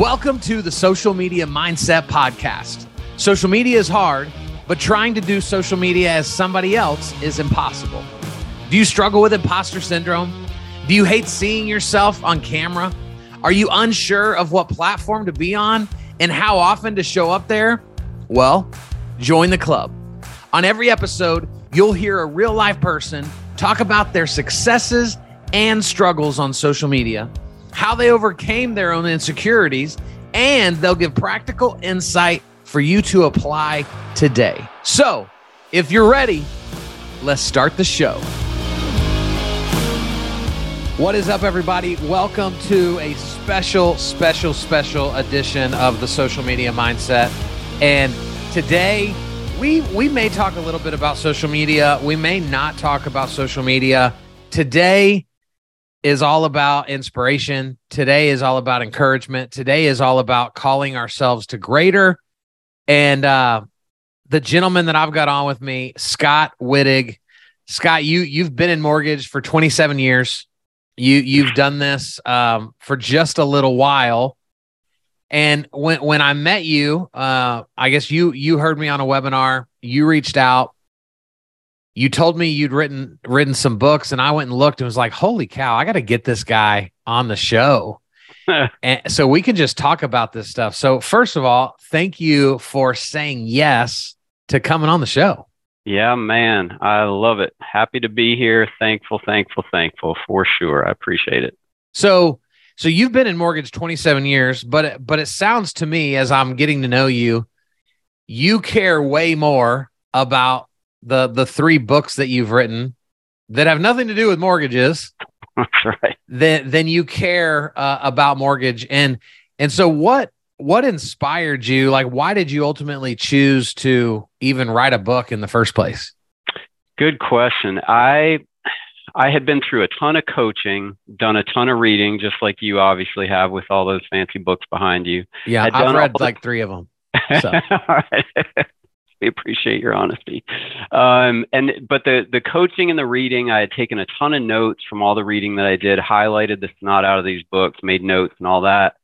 Welcome to the Social Media Mindset Podcast. Social media is hard, but trying to do social media as somebody else is impossible. Do you struggle with imposter syndrome? Do you hate seeing yourself on camera? Are you unsure of what platform to be on and how often to show up there? Well, join the club. On every episode, you'll hear a real life person talk about their successes and struggles on social media how they overcame their own insecurities, and they'll give practical insight for you to apply today. So, if you're ready, let's start the show. What is up, everybody? Welcome to a special, special, special edition of the Social Media Mindset. And today, we we may talk a little bit about social media. We may not talk about social media. Today, is all about inspiration. Today is all about encouragement. Today is all about calling ourselves to greater. And uh, the gentleman that I've got on with me, Scott Wittig. Scott, you you've been in mortgage for 27 years. You you've done this um, for just a little while. And when when I met you, uh, I guess you you heard me on a webinar. You reached out you told me you'd written written some books and I went and looked and was like, holy cow, I got to get this guy on the show. and so we can just talk about this stuff. So first of all, thank you for saying yes to coming on the show. Yeah, man, I love it. Happy to be here. Thankful, thankful, thankful for sure. I appreciate it. So, so you've been in mortgage 27 years, but but it sounds to me as I'm getting to know you, you care way more about the the three books that you've written that have nothing to do with mortgages That's right. then then you care uh, about mortgage. And and so what what inspired you? Like why did you ultimately choose to even write a book in the first place? Good question. I i had been through a ton of coaching done a ton of reading just like you obviously have with all those fancy books behind you. Yeah I'd i've read like three of them so. We appreciate your honesty. Um, and but the the coaching and the reading, I had taken a ton of notes from all the reading that I did, highlighted the snot out of these books, made notes and all that.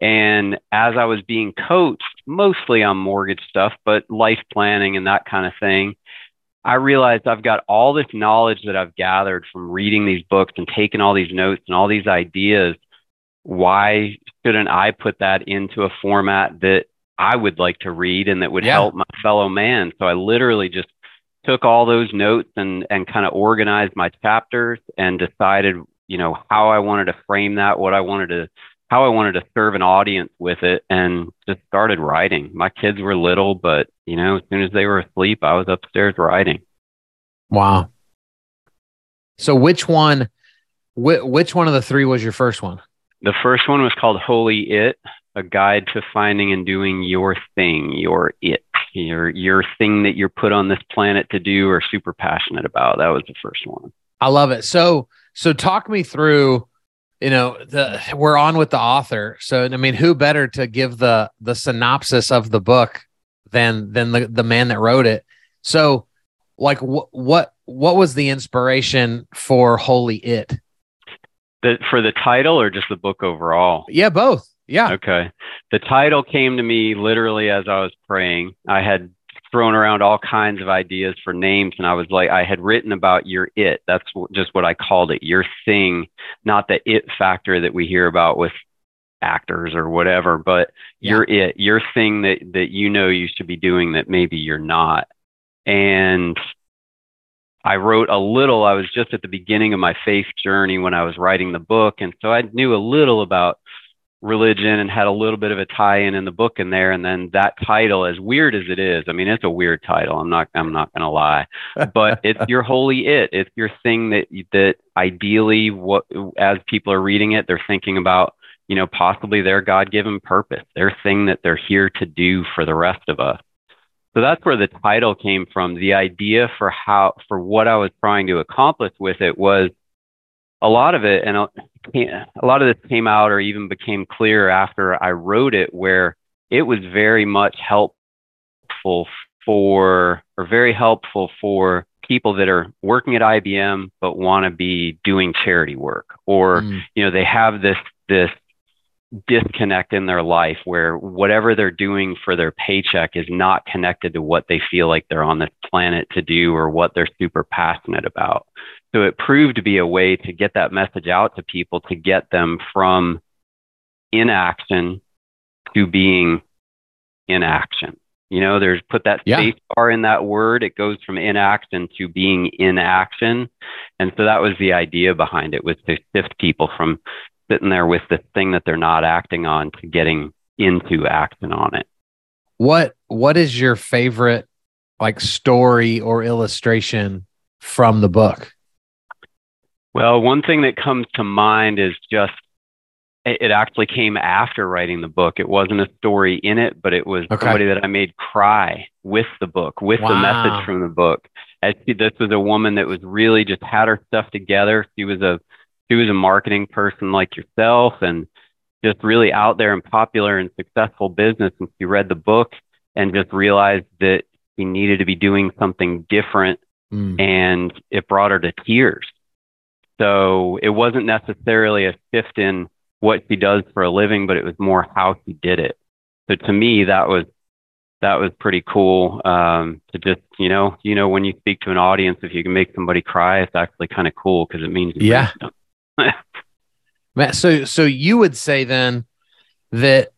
And as I was being coached, mostly on mortgage stuff, but life planning and that kind of thing, I realized I've got all this knowledge that I've gathered from reading these books and taking all these notes and all these ideas. Why shouldn't I put that into a format that I would like to read and that would yeah. help my fellow man. So I literally just took all those notes and and kind of organized my chapters and decided, you know, how I wanted to frame that, what I wanted to how I wanted to serve an audience with it and just started writing. My kids were little, but you know, as soon as they were asleep, I was upstairs writing. Wow. So which one wh- which one of the three was your first one? The first one was called Holy It a guide to finding and doing your thing, your it, your your thing that you're put on this planet to do or super passionate about. That was the first one. I love it. So so talk me through you know the we're on with the author so i mean who better to give the the synopsis of the book than than the, the man that wrote it so like what what what was the inspiration for holy it the, for the title or just the book overall yeah both yeah. Okay. The title came to me literally as I was praying. I had thrown around all kinds of ideas for names and I was like I had written about your it. That's just what I called it. Your thing, not the it factor that we hear about with actors or whatever, but yeah. your it, your thing that that you know you should be doing that maybe you're not. And I wrote a little, I was just at the beginning of my faith journey when I was writing the book. And so I knew a little about religion and had a little bit of a tie-in in the book in there and then that title as weird as it is i mean it's a weird title i'm not i'm not going to lie but it's your holy it it's your thing that that ideally what as people are reading it they're thinking about you know possibly their god-given purpose their thing that they're here to do for the rest of us. So that's where the title came from. The idea for how for what i was trying to accomplish with it was a lot of it, and a, lot of this came out or even became clear after I wrote it, where it was very much helpful for, or very helpful for people that are working at IBM but want to be doing charity work, or mm. you know they have this this disconnect in their life where whatever they're doing for their paycheck is not connected to what they feel like they're on this planet to do or what they're super passionate about. So it proved to be a way to get that message out to people to get them from inaction to being in action. You know, there's put that Yeah. space bar in that word. It goes from inaction to being in action. And so that was the idea behind it was to shift people from sitting there with the thing that they're not acting on to getting into action on it. What what is your favorite like story or illustration from the book? Well, one thing that comes to mind is just it actually came after writing the book. It wasn't a story in it, but it was Okay. somebody that I made cry with the book, with the message from the book. As she, this was a woman that was really just had her stuff together. She was a she was a marketing person like yourself and just really out there and popular and successful business. And she read the book and just realized that she needed to be doing something different Mm. and it brought her to tears. So it wasn't necessarily a shift in what she does for a living, but it was more how she did it. So to me, that was that was pretty cool. Um, to just you know, you know, when you speak to an audience, if you can make somebody cry, it's actually kind of cool because it means Yeah. Matt, So so you would say then that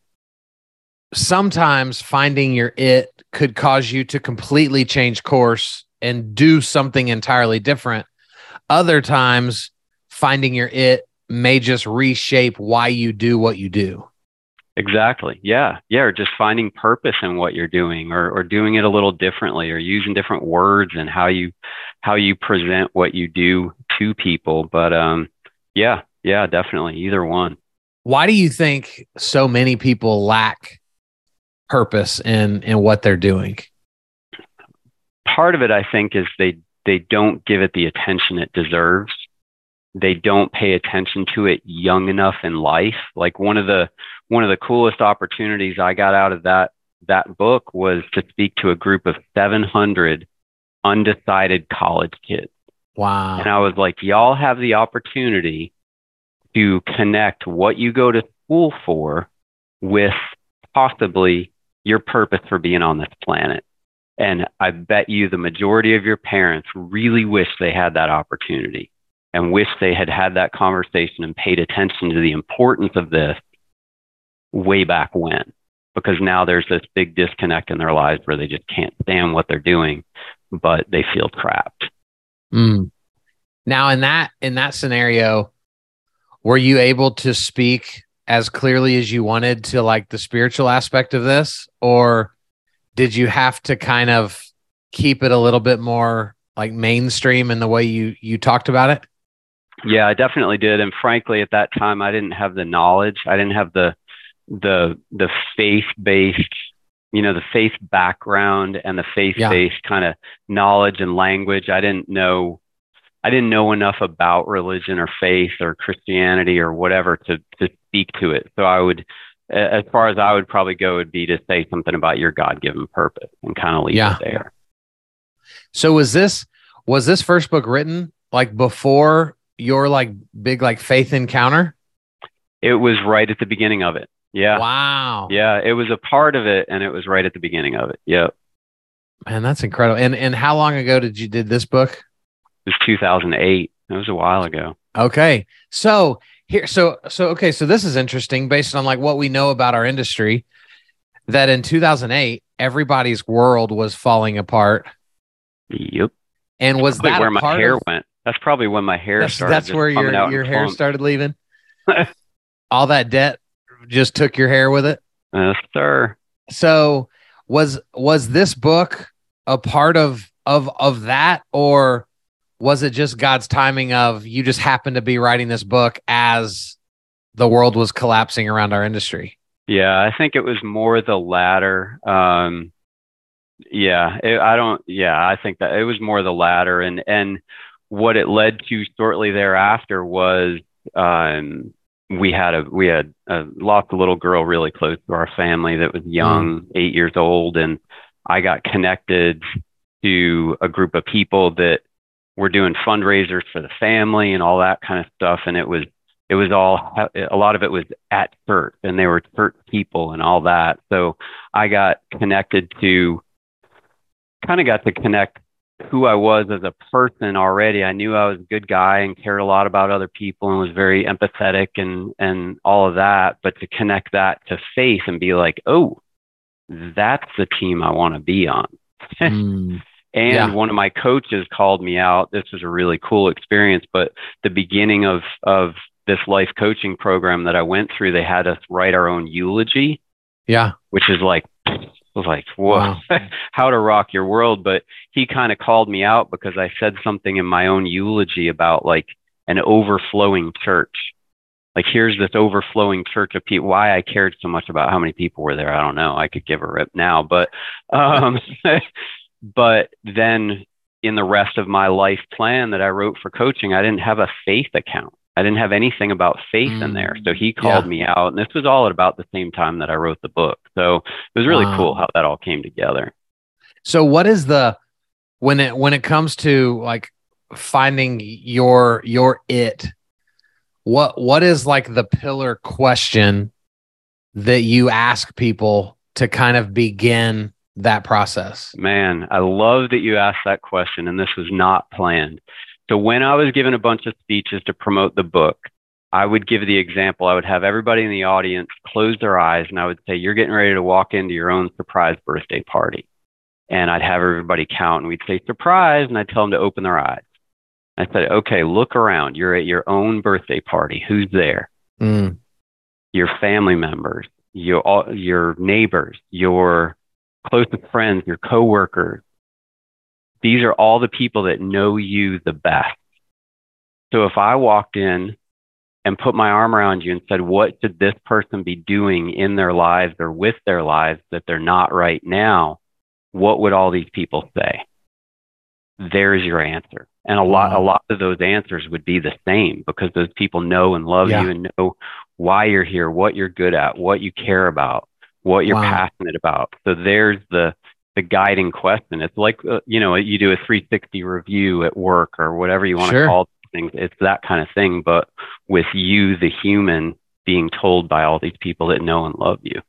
sometimes finding your it could cause you to completely change course and do something entirely different. Other times finding your it may just reshape why you do what you do. Exactly. Yeah. Yeah. Or just finding purpose in what you're doing or, or doing it a little differently or using different words and how you, how you present what you do to people. But, um, yeah, yeah, definitely. Either one. Why do you think so many people lack purpose in in what they're doing? Part of it, I think, is they, they don't give it the attention it deserves. They don't pay attention to it young enough in life. Like one of the, one of the coolest opportunities I got out of that, that book was to speak to a group of 700 undecided college kids. Wow. And I was like, y'all have the opportunity to connect what you go to school for with possibly your purpose for being on this planet. And I bet you the majority of your parents really wish they had that opportunity and wish they had had that conversation and paid attention to the importance of this way back when. Because now there's this big disconnect in their lives where they just can't stand what they're doing, but they feel trapped. Mm. Now, in that in that scenario, were you able to speak as clearly as you wanted to like the spiritual aspect of this, or did you have to kind of keep it a little bit more like mainstream in the way you you talked about it? Yeah, I definitely did. And frankly, at that time, I didn't have the knowledge. I didn't have the the the faith based, you know, the faith background and the faith based kind of knowledge and language. I didn't know. I didn't know enough about religion or faith or Christianity or whatever to to speak to it. So I would, as far as I would probably go, would be to say something about your God given purpose and kind of leave Yeah. it there. So was this was this first book written like before your like big like faith encounter? It was right at the beginning of it. Yeah. Wow. Yeah, it was a part of it, and it was right at the beginning of it. Yeah, it Man, that's incredible. And and how long ago did you did this book? It was 2008. It was a while ago. Okay. So here, so so okay, so this is interesting based on like what we know about our industry. That in 2008, everybody's world was falling apart, Yep. and was Probably that where my hair of, went. That's probably when my hair that's, started. that's where your your hair started leaving? All that debt just took your hair with it. Yes, sir. So was was this book a part of of of that, or was it just God's timing of you just happened to be writing this book as the world was collapsing around our industry? Yeah, I think it was more the latter. Um, yeah, it, I don't. Yeah, I think that it was more the latter, and and what it led to shortly thereafter was um, we had a we had a, lost a little girl really close to our family that was young, eight years old, and I got connected to a group of people that were doing fundraisers for the family and all that kind of stuff, and it was it was all a lot of it was at church and they were church people and all that. So i got connected to kind of got to connect who i was as a person already i knew i was a good guy and cared a lot about other people and was very empathetic and and all of that but to connect that to faith and be like oh that's the team i want to be on mm. And yeah. one of my coaches called me out. This was a really cool experience, but the beginning of of this life coaching program that I went through, they had us write our own eulogy. Yeah. Which is like was like, whoa, wow. how to rock your world. But he kind of called me out because I said something in my own eulogy about like an overflowing church. Like here's this overflowing church of people. Why I cared so much about how many people were there, I don't know. I could give a rip now, but um, but then in the rest of my life plan that I wrote for coaching, I didn't have a faith account. I didn't have anything about faith mm, in there. So he called yeah. me out, and this was all at about the same time that I wrote the book. So it was really wow. cool how that all came together. So what is the when it when it comes to like finding your your it what what is like the pillar question that you ask people to kind of begin that process? Man, I love that you asked that question, and this was not planned. So, when I was given a bunch of speeches to promote the book, I would give the example. I would have everybody in the audience close their eyes, and I would say, You're getting ready to walk into your own surprise birthday party. And I'd have everybody count, and we'd say, Surprise, and I'd tell them to open their eyes. I said, Okay, look around. You're at your own birthday party. Who's there? Mm. Your family members, your, your neighbors, your closest friends, your coworkers. These are all the people that know you the best. So if I walked in and put my arm around you and said, What should this person be doing in their lives or with their lives that they're not right now? What would all these people say? There's your answer. And a lot, wow. a lot of those answers would be the same because those people know and love yeah. you and know why you're here, what you're good at, what you care about what you're wow. passionate about. So there's the the guiding question. It's like uh, you know you do a 360 review at work or whatever you want sure. to call things. It's that kind of thing, but with you, the human, being told by all these people that know and love you.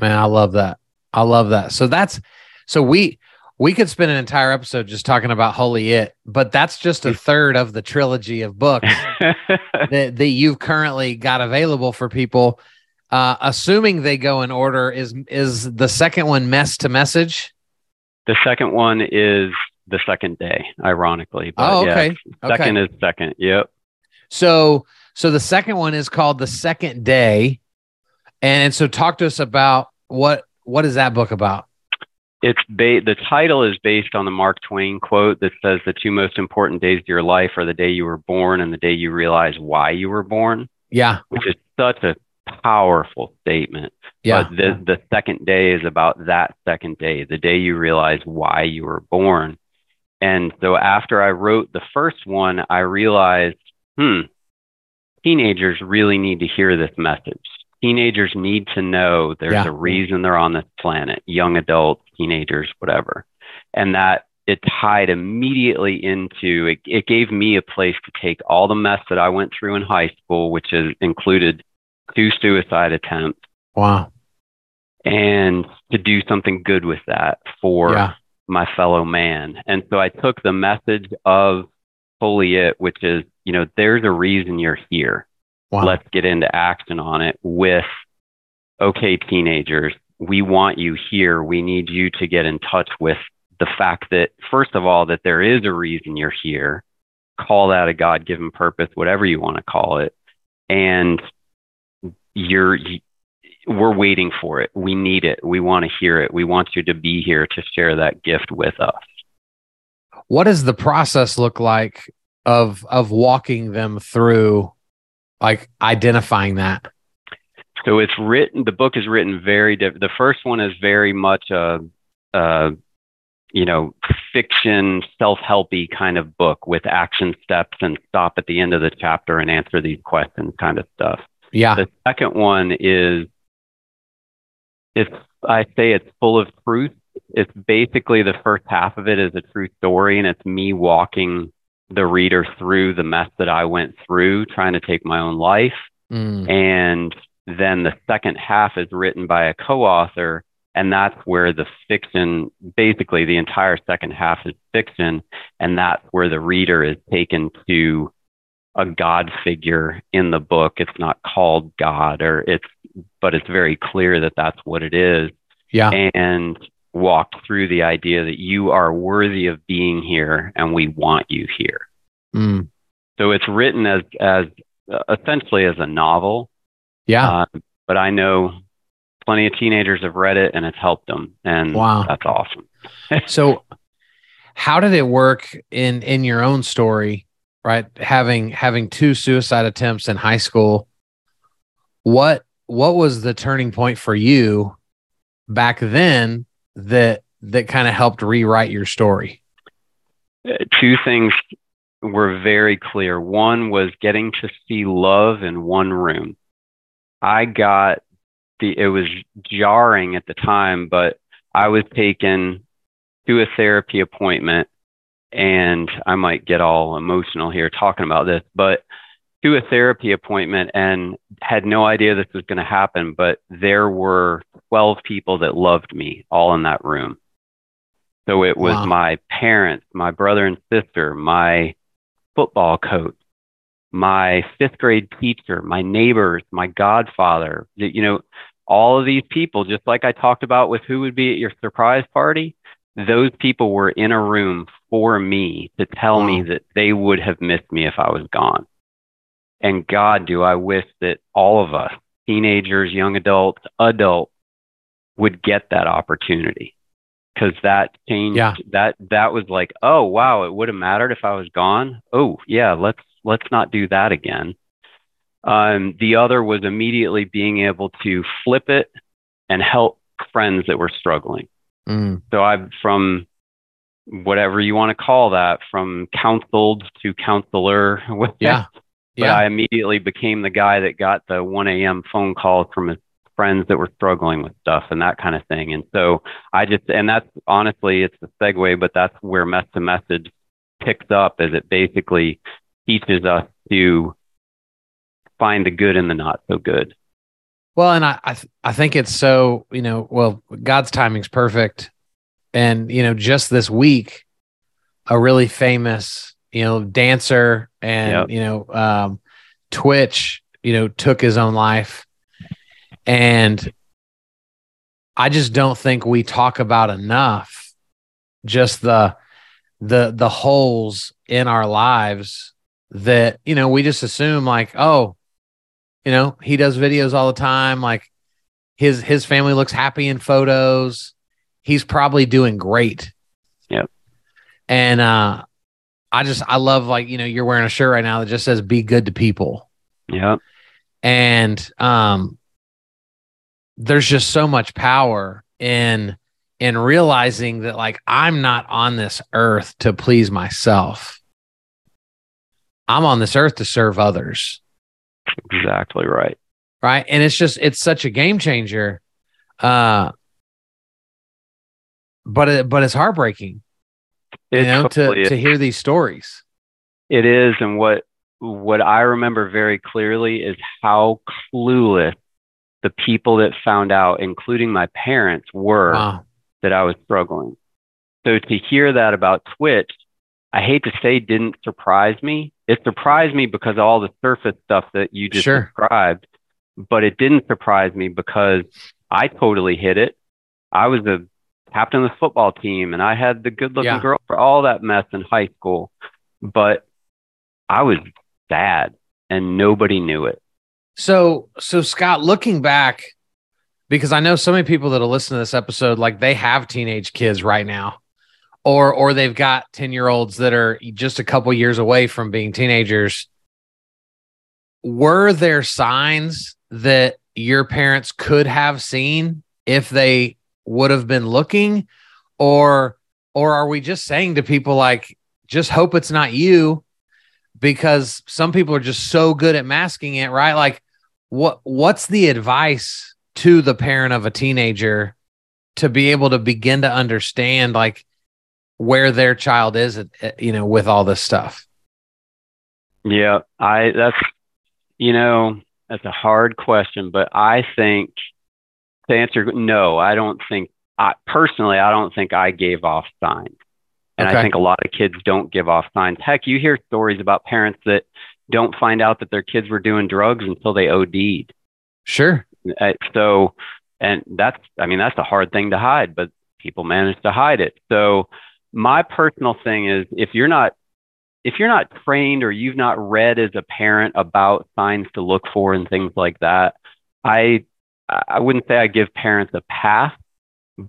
Man, I love that. I love that. So that's so we we could spend an entire episode just talking about Holy It, but that's just a third of the trilogy of books that, that you've currently got available for people. Uh, assuming they go in order, is is the second one mess to message? The second one is the second day, ironically. But oh, okay. Yeah, second okay. is second. Yep. So so the second one is called the second day, and so talk to us about what what is that book about? It's ba- the title is based on the Mark Twain quote that says the two most important days of your life are the day you were born and the day you realize why you were born. Yeah, which is such a powerful statement. Yeah. But the, the second day is about that second day, the day you realize why you were born. And so after I wrote the first one, I realized, hmm, teenagers really need to hear this message. Teenagers need to know there's yeah. a reason they're on this planet, young adults, teenagers, whatever. And that it tied immediately into it, it gave me a place to take all the mess that I went through in high school, which is included two suicide attempts. Wow. And to do something good with that for yeah. my fellow man. And so I took the message of Holy It, which is, you know, there's a reason you're here. Wow. Let's get into action on it with, okay, teenagers, we want you here. We need you to get in touch with the fact that, first of all, that there is a reason you're here. Call that a God given purpose, whatever you want to call it. And you're we're waiting for it. We need it. We want to hear it. We want you to be here to share that gift with us. What does the process look like of of walking them through like identifying that? So it's written the book is written very different. The first one is very much a, a you know, fiction, self-helpy kind of book with action steps and stop at the end of the chapter and answer these questions kind of stuff. Yeah. The second one is it's I say it's full of truth. It's basically the first half of it is a true story and it's me walking the reader through the mess that I went through trying to take my own life. Mm. And then the second half is written by a co author. And that's where the fiction, basically, the entire second half is fiction. And that's where the reader is taken to a God figure in the book. It's not called God, or it's, but it's very clear that that's what it is. Yeah. And walked through the idea that you are worthy of being here and we want you here. Mm. So it's written as, as essentially as a novel. Yeah. Uh, but I know plenty of teenagers have read it and it's helped them. And wow. that's awesome. so how did it work in, in your own story? Right. Having, having two suicide attempts in high school, what, what was the turning point for you back then that that kind of helped rewrite your story? Uh, two things were very clear. One was getting to see love in one room. I got the it was jarring at the time, but I was taken to a therapy appointment and I might get all emotional here talking about this, but to a therapy appointment and had no idea this was going to happen, but there were 12 people that loved me all in that room. So it was wow. my parents, my brother and sister, my football coach, my fifth grade teacher, my neighbors, my godfather, you know, all of these people, just like I talked about with who would be at your surprise party, those people were in a room for me to tell wow. me that they would have missed me if I was gone. And God, do I wish that all of us, teenagers, young adults, adults, would get that opportunity because that changed yeah. that that was like oh wow it would have mattered if i was gone oh yeah let's let's not do that again um, the other was immediately being able to flip it and help friends that were struggling mm. so i've from whatever you want to call that from counseled to counselor yeah but yeah. I immediately became the guy that got the 1 a.m. phone calls from his friends that were struggling with stuff and that kind of thing. And so I just, and that's honestly, it's a segue, but that's where Mess to Message picks up as it basically teaches us to find the good in the not so good. Well, and I, I, th- I think it's so, you know, well, God's timing's perfect. And, you know, just this week, a really famous, you know, dancer and yep. you know um, Twitch, you know, took his own life, and I just don't think we talk about enough just the the the holes in our lives that you know we just assume like oh you know he does videos all the time like his his family looks happy in photos he's probably doing great yep and uh I just I love like you know you're wearing a shirt right now that just says "Be good to people." Yeah, and um, there's just so much power in in realizing that like I'm not on this earth to please myself. I'm on this earth to serve others. Exactly right. Right, and it's just it's such a game changer. Uh, but it, but it's heartbreaking it you know, totally to, to hear these stories. It is. And what, what I remember very clearly is how clueless the people that found out, including my parents, were wow. that I was struggling. So to hear that about Twitch, I hate to say didn't surprise me. It surprised me because of all the surface stuff that you just sure. described, but it didn't surprise me because I totally hit it. I was a captain of the football team and I had the good looking yeah. girl for all that mess in high school. But I was bad and nobody knew it. So, so Scott, looking back, because I know so many people that'll listen to this episode, like they have teenage kids right now, or or they've got 10 year olds that are just a couple years away from being teenagers. Were there signs that your parents could have seen if they would have been looking or or are we just saying to people like just hope it's not you because some people are just so good at masking it right like what what's the advice to the parent of a teenager to be able to begin to understand like where their child is you know with all this stuff yeah i that's you know That's a hard question, but I think to answer no, I don't think I personally I don't think I gave off signs. And Okay. I think a lot of kids don't give off signs. Heck, you hear stories about parents that don't find out that their kids were doing drugs until they OD'd. Sure. Uh, so, and that's, I mean, that's a hard thing to hide, but people manage to hide it. So, my personal thing is if you're not, if you're not trained or you've not read as a parent about signs to look for and things like that, I, I wouldn't say I give parents a pass,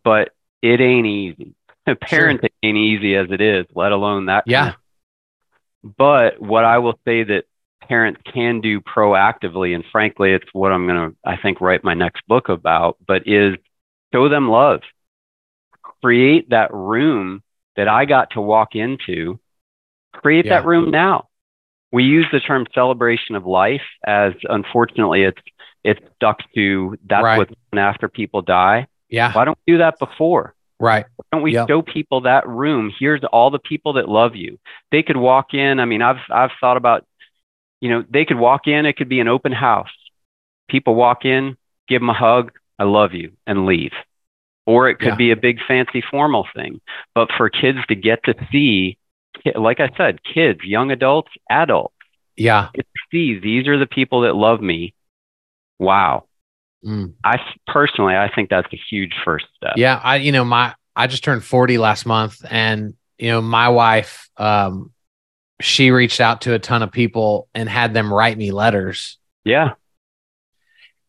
but it ain't easy. Parenting ain't easy as it is, let alone that. kind Yeah. of- But what I will say that parents can do proactively, and frankly, it's what I'm going to, I think, write my next book about, but is show them love. Create that room that I got to walk into. Create Yeah. that room now. We use the term celebration of life as unfortunately it's it's stuck to that's Right. what's after people die. Yeah. Why don't we do that before? Right. Why don't we Yep. show people that room? Here's all the people that love you. They could walk in. I mean, I've I've thought about, you know, they could walk in. It could be an open house. People walk in, give them a hug, I love you, and leave. Or it could Yeah. be a big fancy formal thing. But for kids to get to see, like I said, kids, young adults, adults, Yeah. see these are the people that love me. Wow. Mm. I personally, I think that's a huge first step. Yeah, I you know my I just turned 40 last month and you know my wife um she reached out to a ton of people and had them write me letters Yeah.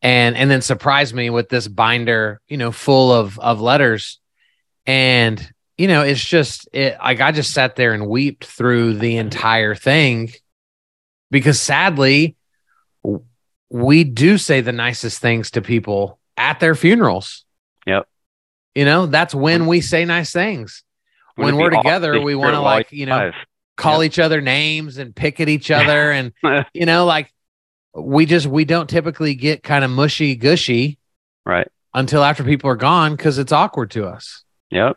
And and then surprised me with this binder, you know, full of of letters and you know, it's just it like I just sat there and wept through the entire thing because sadly we do say the nicest things to people at their funerals. Yep. You know, that's when we say nice things. When Wouldn't it we're together, we want to like, you're know, alive? call each other names and pick at each other and you know, like we just we don't typically get kind of mushy gushy Right. until after people are gone because it's awkward to us. Yep.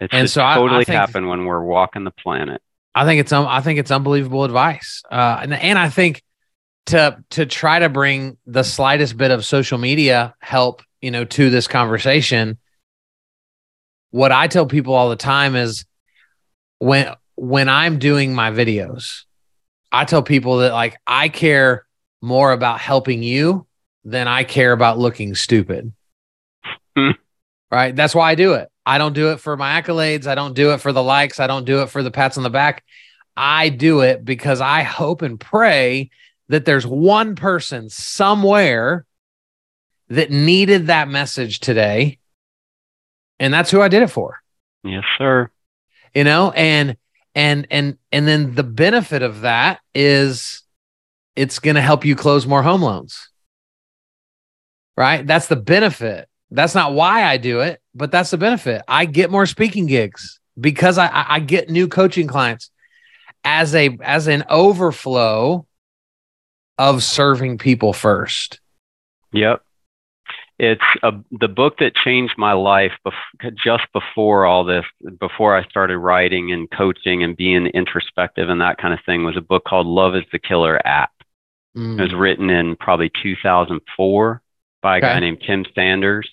It And so I- I totally think- happen when we're walking the planet. I think it's um, I think it's unbelievable advice. Uh, and and I think to to try to bring the slightest bit of social media help, you know, to this conversation. What I tell people all the time is when when I'm doing my videos, I tell people that like I care more about helping you than I care about looking stupid. Hmm. Right? That's why I do it. I don't do it for my accolades, I don't do it for the likes, I don't do it for the pats on the back. I do it because I hope and pray that there's one person somewhere that needed that message today. And that's who I did it for. Yes, sir. You know, and and and and then the benefit of that is it's going to help you close more home loans. Right? That's the benefit. That's not why I do it, but that's the benefit. I get more speaking gigs because I, I get new coaching clients as a as an overflow of serving people first. Yep. It's a, the book that changed my life bef- just before all this, before I started writing and coaching and being introspective and that kind of thing, was a book called Love is the Killer App. Mm. It was written in probably 2004 by a Okay. guy named Tim Sanders.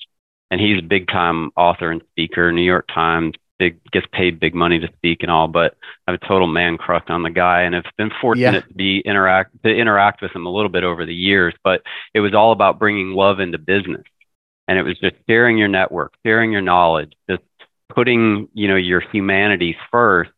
And he's a big time author and speaker, New York Times, big, gets paid big money to speak and all, but I have a total man crush on the guy and I've been fortunate to be interact, to interact with him a little bit over the years, but it was all about bringing love into business. And it was just sharing your network, sharing your knowledge, just putting, you know, your humanity first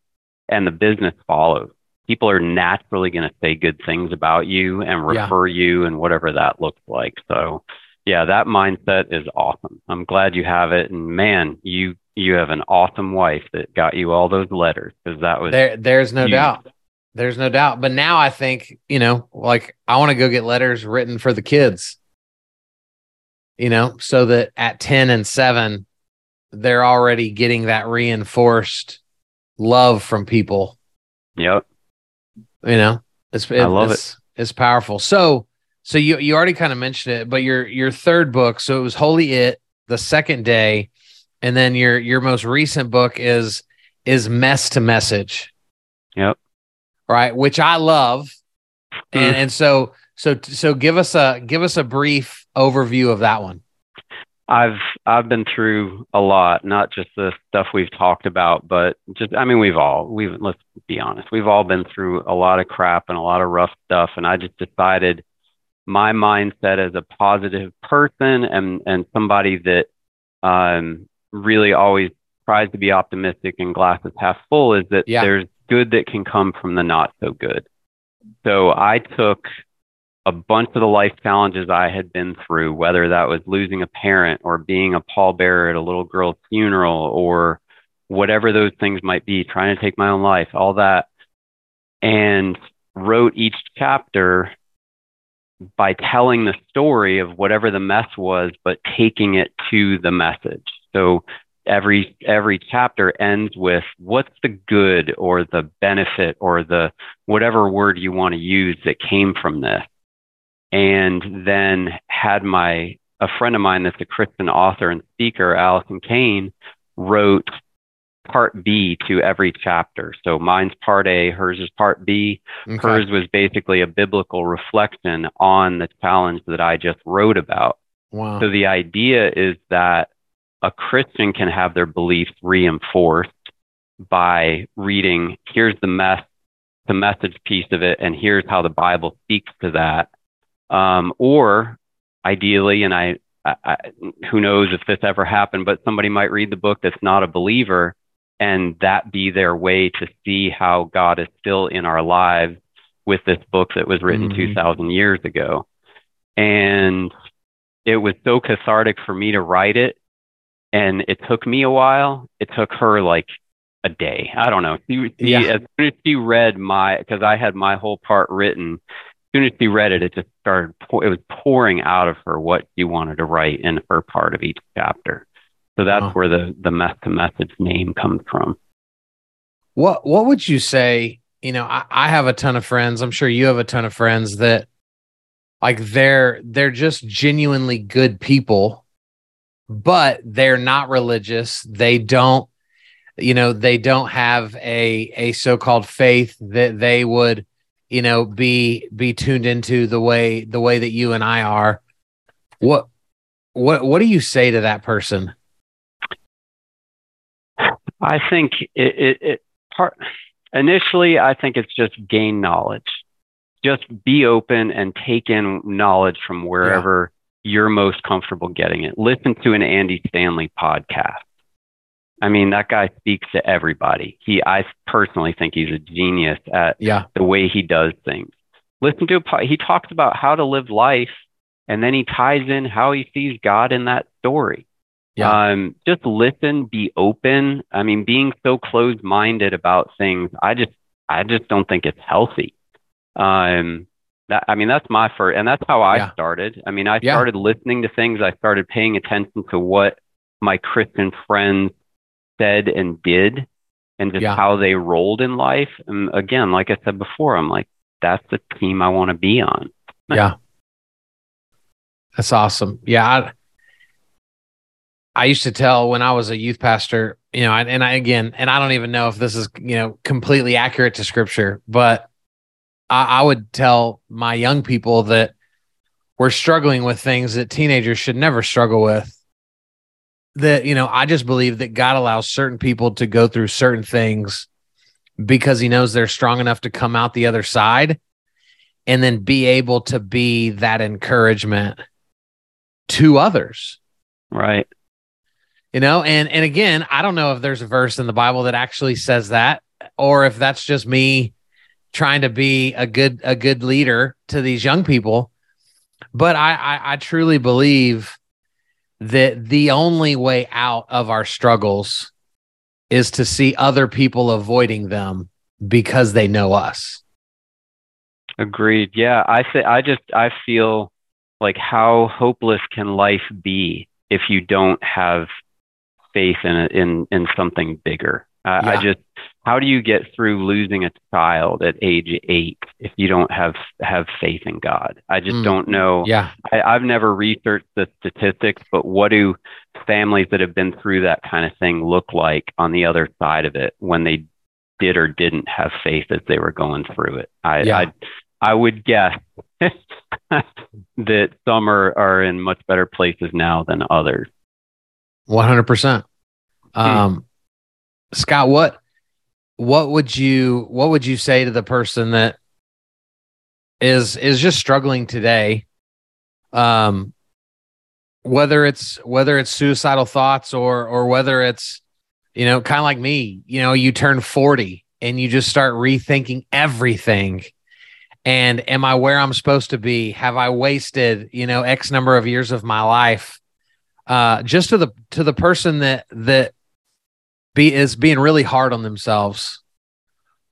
and the business follows. People are naturally going to say good things about you and Yeah. refer you and whatever that looks like. So, yeah, that mindset is awesome. I'm glad you have it. And man, you you have an awesome wife that got you all those letters because that was There, there's no huge. doubt. There's no doubt. But now I think, you know, like I want to go get letters written for the kids, you know, so that at 10 and seven, they're already getting that reinforced love from people, Yep. You know, it's, I love it's, It's powerful. So, so you, you already kind of mentioned it, but your, your third book, so it was Holy It, the second day. And then your, your most recent book is, is Mess to Message Yep. right? Which I love, mm. and and so So so give us a give us a brief overview of that one. I've I've been through a lot, not just the stuff we've talked about, but just I mean we've all we've let's be honest, we've all been through a lot of crap and a lot of rough stuff and I just decided my mindset as a positive person and and somebody that um really always tries to be optimistic and glasses half full is that yeah. there's good that can come from the not so good. So I took a bunch of the life challenges I had been through, whether that was losing a parent or being a pallbearer at a little girl's funeral or whatever those things might be, trying to take my own life, all that, and wrote each chapter by telling the story of whatever the mess was, but taking it to the message. So every every chapter ends with what's the good or the benefit or the whatever word you want to use that came from this and then had my a friend of mine that's a Christian author and speaker, Allison Kane, wrote part B to every chapter. So mine's part A, hers is part B. Okay. Hers was basically a biblical reflection on the challenge that I just wrote about. Wow. So the idea is that a Christian can have their beliefs reinforced by reading, here's the mess, the message piece of it, and here's how the Bible speaks to that. Um, or ideally, and I, I, who knows if this ever happened, but somebody might read the book that's not a believer and that be their way to see how God is still in our lives with this book that was written mm-hmm. 2000 years ago. And it was so cathartic for me to write it. And it took me a while. It took her like a day. I don't know. She, she, yeah. As soon as she read my, because I had my whole part written, soon as she read it, it just started. It was pouring out of her what she wanted to write in her part of each chapter. So that's oh. where the the mess to message name comes from. What What would you say? You know, I, I have a ton of friends. I'm sure you have a ton of friends that, like, they're they're just genuinely good people, but they're not religious. They don't, you know, they don't have a a so called faith that they would you know be be tuned into the way the way that you and I are. What what what do you say to that person? I think it, it, it part initially I think it's just gain knowledge. Just be open and take in knowledge from wherever yeah. you're most comfortable getting it. Listen to an Andy Stanley podcast I mean, that guy speaks to everybody. He, I personally think he's a genius at yeah. the way he does things. Listen to a, he talks about how to live life, and then he ties in how he sees God in that story. Yeah. Um, just listen, be open. I mean, being so closed-minded about things, I just, I just don't think it's healthy. Um, that, I mean, that's my first, and that's how I yeah. started. I mean, I yeah. started listening to things. I started paying attention to what my Christian friends said and did and just yeah. how they rolled in life. And again, like I said before, I'm like, that's the team I want to be on. yeah. That's awesome. Yeah. I, I, used to tell when I was a youth pastor, you know, and I, again, and I don't even know if this is, you know, completely accurate to scripture, but I, I would tell my young people that we're struggling with things that teenagers should never struggle with that you know i just believe that god allows certain people to go through certain things because he knows they're strong enough to come out the other side and then be able to be that encouragement to others. Right. You know and and again i don't know if there's a verse in the bible that actually says that or if that's just me trying to be a good a good leader to these young people but i, I, I truly believe that the only way out of our struggles is to see other people avoiding them because they know us. Agreed. Yeah, I say I just I feel like how hopeless can life be if you don't have faith in in in something bigger. Uh, yeah. I just how do you get through losing a child at age eight if you don't have have faith in God? I just mm. don't know. Yeah, I, I've never researched the statistics, but what do families that have been through that kind of thing look like on the other side of it when they did or didn't have faith as they were going through it? I, yeah. I I would guess that some are, are in much better places now than others. One hundred percent. Hmm. Um, Scott, what what would you what would you say to the person that is is just struggling today? Um, whether it's whether it's suicidal thoughts or or whether it's you know kind of like me, you know, you turn forty and you just start rethinking everything and am i where i'm supposed to be have i wasted you know x number of years of my life uh just to the to the person that that be is being really hard on themselves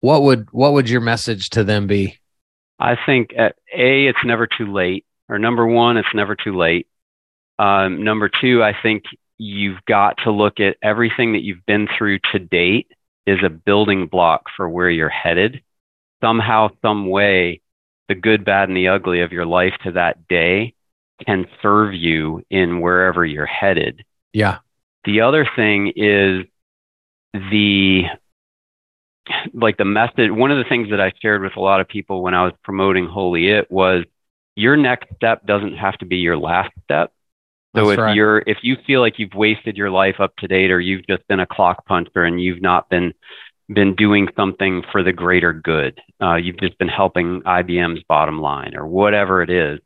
what would what would your message to them be i think at a it's never too late or number one it's never too late um, number two i think you've got to look at everything that you've been through to date is a building block for where you're headed somehow some way the good, bad, and the ugly of your life to that day can serve you in wherever you're headed. Yeah. The other thing is the like the method one of the things that I shared with a lot of people when I was promoting Holy It was your next step doesn't have to be your last step. So That's if right. you're if you feel like you've wasted your life up to date or you've just been a clock puncher and you've not been been doing something for the greater good. Uh, you've just been helping IBM's bottom line or whatever it is.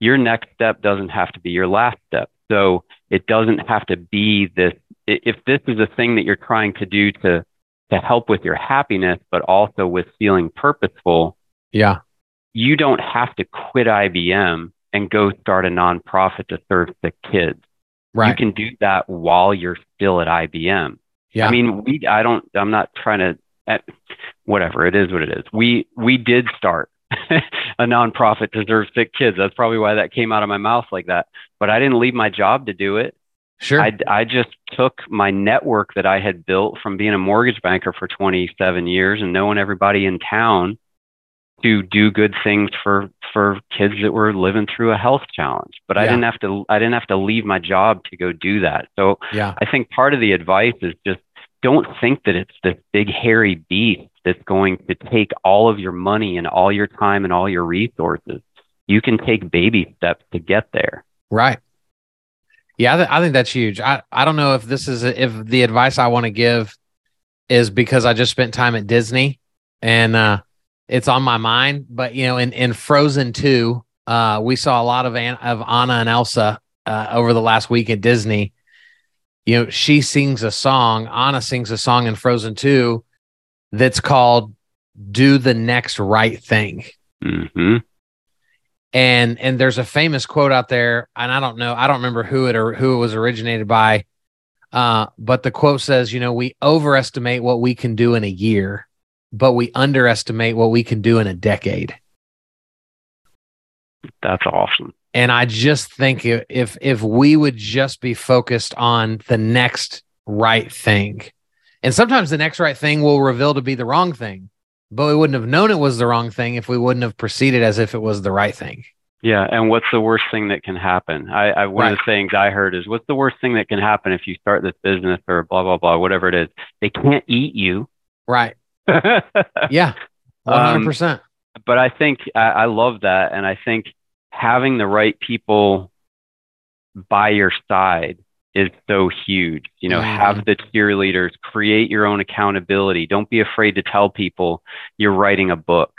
Your next step doesn't have to be your last step. So it doesn't have to be this. If this is a thing that you're trying to do to to help with your happiness, but also with feeling purposeful, yeah, you don't have to quit IBM and go start a nonprofit to serve sick kids. Right. You can do that while you're still at IBM. Yeah. I mean, we, I don't, I'm not trying to, eh, whatever, it is what it is. We, we did start a nonprofit to serve sick kids. That's probably why that came out of my mouth like that. But I didn't leave my job to do it. Sure. I, I just took my network that I had built from being a mortgage banker for 27 years and knowing everybody in town to do good things for for kids that were living through a health challenge. But yeah. i didn't have to i didn't have to leave my job to go do that. So yeah. I think part of the advice is just don't think that it's this big hairy beast that's going to take all of your money and all your time and all your resources. You can take baby steps to get there. Right yeah i, th- I think that's huge i i don't know if this is if the advice i want to give is because i just spent time at disney and uh it's on my mind. But you know, in in Frozen two, uh, we saw a lot of An- of Anna and Elsa uh, over the last week at Disney. You know, she sings a song. Anna sings a song in Frozen two that's called "Do the Next Right Thing." Mm-hmm. And and there's a famous quote out there, and I don't know, I don't remember who it or who it was originated by. Uh, but the quote says, you know, we overestimate what we can do in a year but we underestimate what we can do in a decade. That's awesome. And I just think if if we would just be focused on the next right thing, and sometimes the next right thing will reveal to be the wrong thing, but we wouldn't have known it was the wrong thing if we wouldn't have proceeded as if it was the right thing. Yeah, and what's the worst thing that can happen? I, I one right. of the things I heard is, "What's the worst thing that can happen if you start this business or blah blah blah, whatever it is? They can't eat you." Right. yeah, one hundred percent. Um, but I think I, I love that, and I think having the right people by your side is so huge. You know, mm-hmm. have the cheerleaders, create your own accountability. Don't be afraid to tell people you're writing a book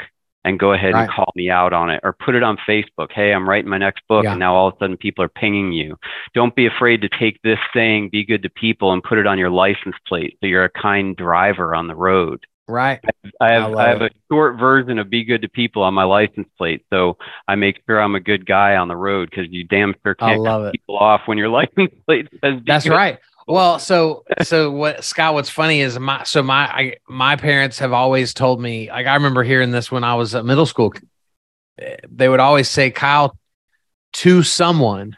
and go ahead right. and call me out on it or put it on Facebook. Hey, I'm writing my next book. Yeah. And now all of a sudden people are pinging you. Don't be afraid to take this saying, be good to people and put it on your license plate. So you're a kind driver on the road. Right. I have I, I have it. a short version of "Be Good to People" on my license plate, so I make sure I'm a good guy on the road because you damn sure can't cut people off when your license plate says. That's good. right. Well, so so what Scott? What's funny is my so my I, my parents have always told me like I remember hearing this when I was at middle school. They would always say, "Kyle, to someone,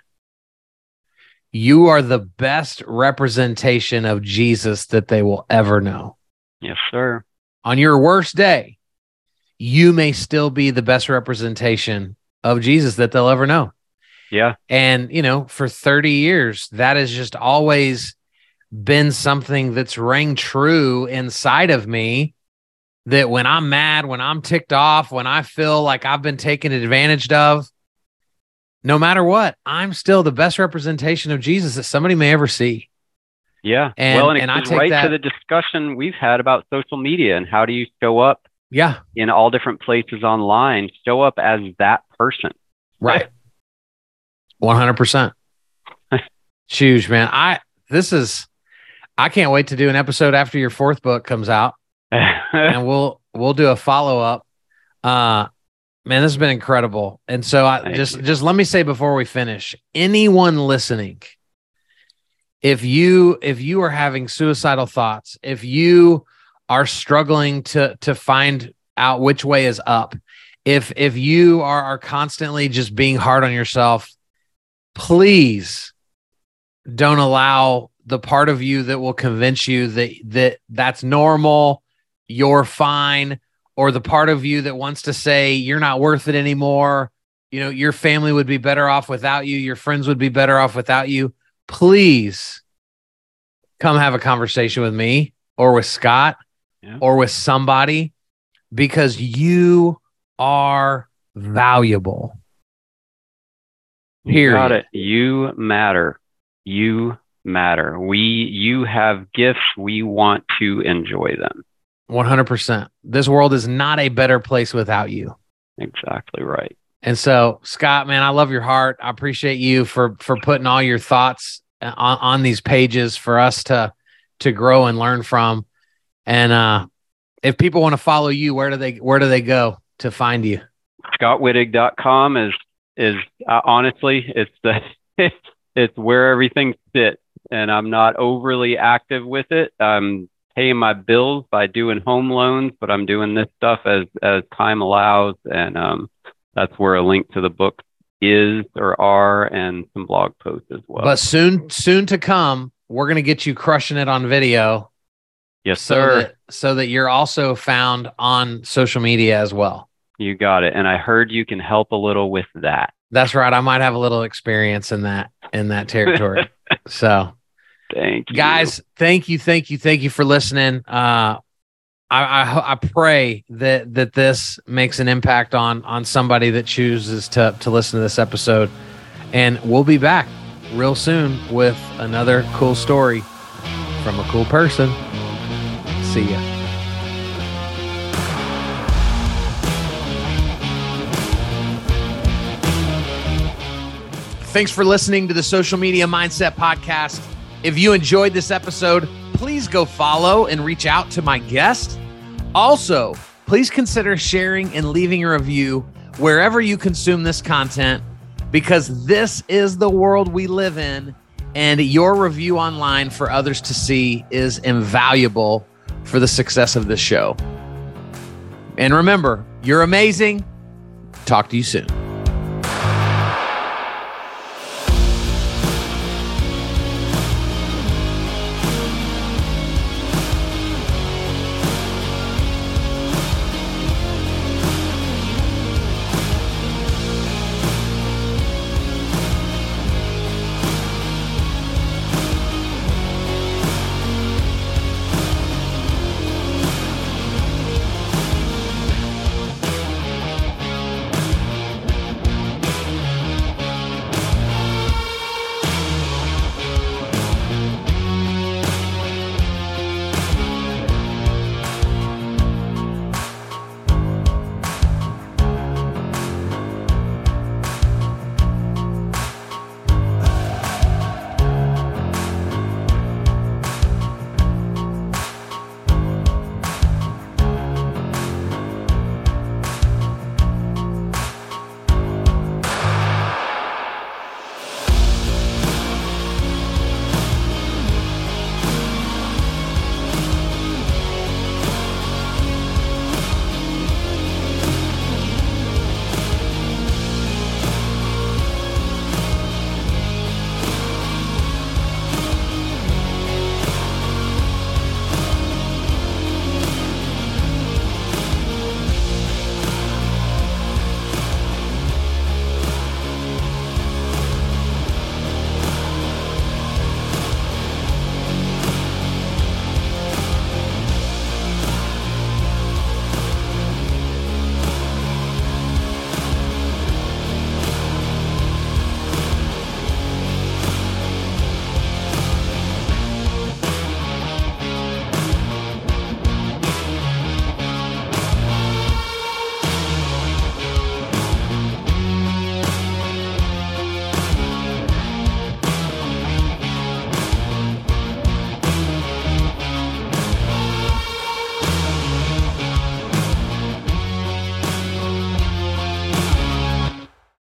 you are the best representation of Jesus that they will ever know." Yes, sir on your worst day, you may still be the best representation of Jesus that they'll ever know. Yeah. And, you know, for 30 years, that has just always been something that's rang true inside of me. that when I'm mad, when I'm ticked off, when I feel like I've been taken advantage of, no matter what, I'm still the best representation of Jesus that somebody may ever see. Yeah. And- well, and, and it I goes take right that- to the discussion we've had about social media and how do you show up Yeah, in all different places online? Show up as that person. right. 100%. It's huge, man. I, this is, I can't wait to do an episode after your fourth book comes out. and we'll we'll do a follow up. Uh man, this has been incredible. And so I Thank just you. just let me say before we finish, anyone listening, if you if you are having suicidal thoughts, if you are struggling to to find out which way is up, if if you are are constantly just being hard on yourself, please don't allow the part of you that will convince you that that that's normal you're fine or the part of you that wants to say you're not worth it anymore. You know your family would be better off without you. Your friends would be better off without you. Please come have a conversation with me or with Scott Yeah. or with somebody because you are valuable You got it. You matter. You matter. We you have gifts. We want to enjoy them. 100% this world is not a better place without you Exactly right. And so, Scott, man, I love your heart. I appreciate you for for putting all your thoughts uh, on, on these pages for us to to grow and learn from. And uh if people want to follow you, where do they where do they go to find you? ScottWittig.com is is uh, honestly it's the it's where everything sits, and I'm not overly active with it. I'm paying my bills by doing home loans, but I'm doing this stuff as as time allows, and um, that's where a link to the book is or are, and some blog posts as well. But soon soon to come, we're going to get you crushing it on video yes, so sir. that so that you're also found on social media as well. You got it. And I heard you can help a little with that. That's right. I might have a little experience in that in that territory. so Thank you. guys thank you thank you thank you for listening uh I, I I pray that that this makes an impact on on somebody that chooses to to listen to this episode and we'll be back real soon with another cool story from a cool person see ya Thanks for listening to the Social Media Mindset Podcast. If you enjoyed this episode, please go follow and reach out to my guest. Also, please consider sharing and leaving a review wherever you consume this content because this is the world we live in. And your review online for others to see is invaluable for the success of this show. And remember, you're amazing. Talk to you soon.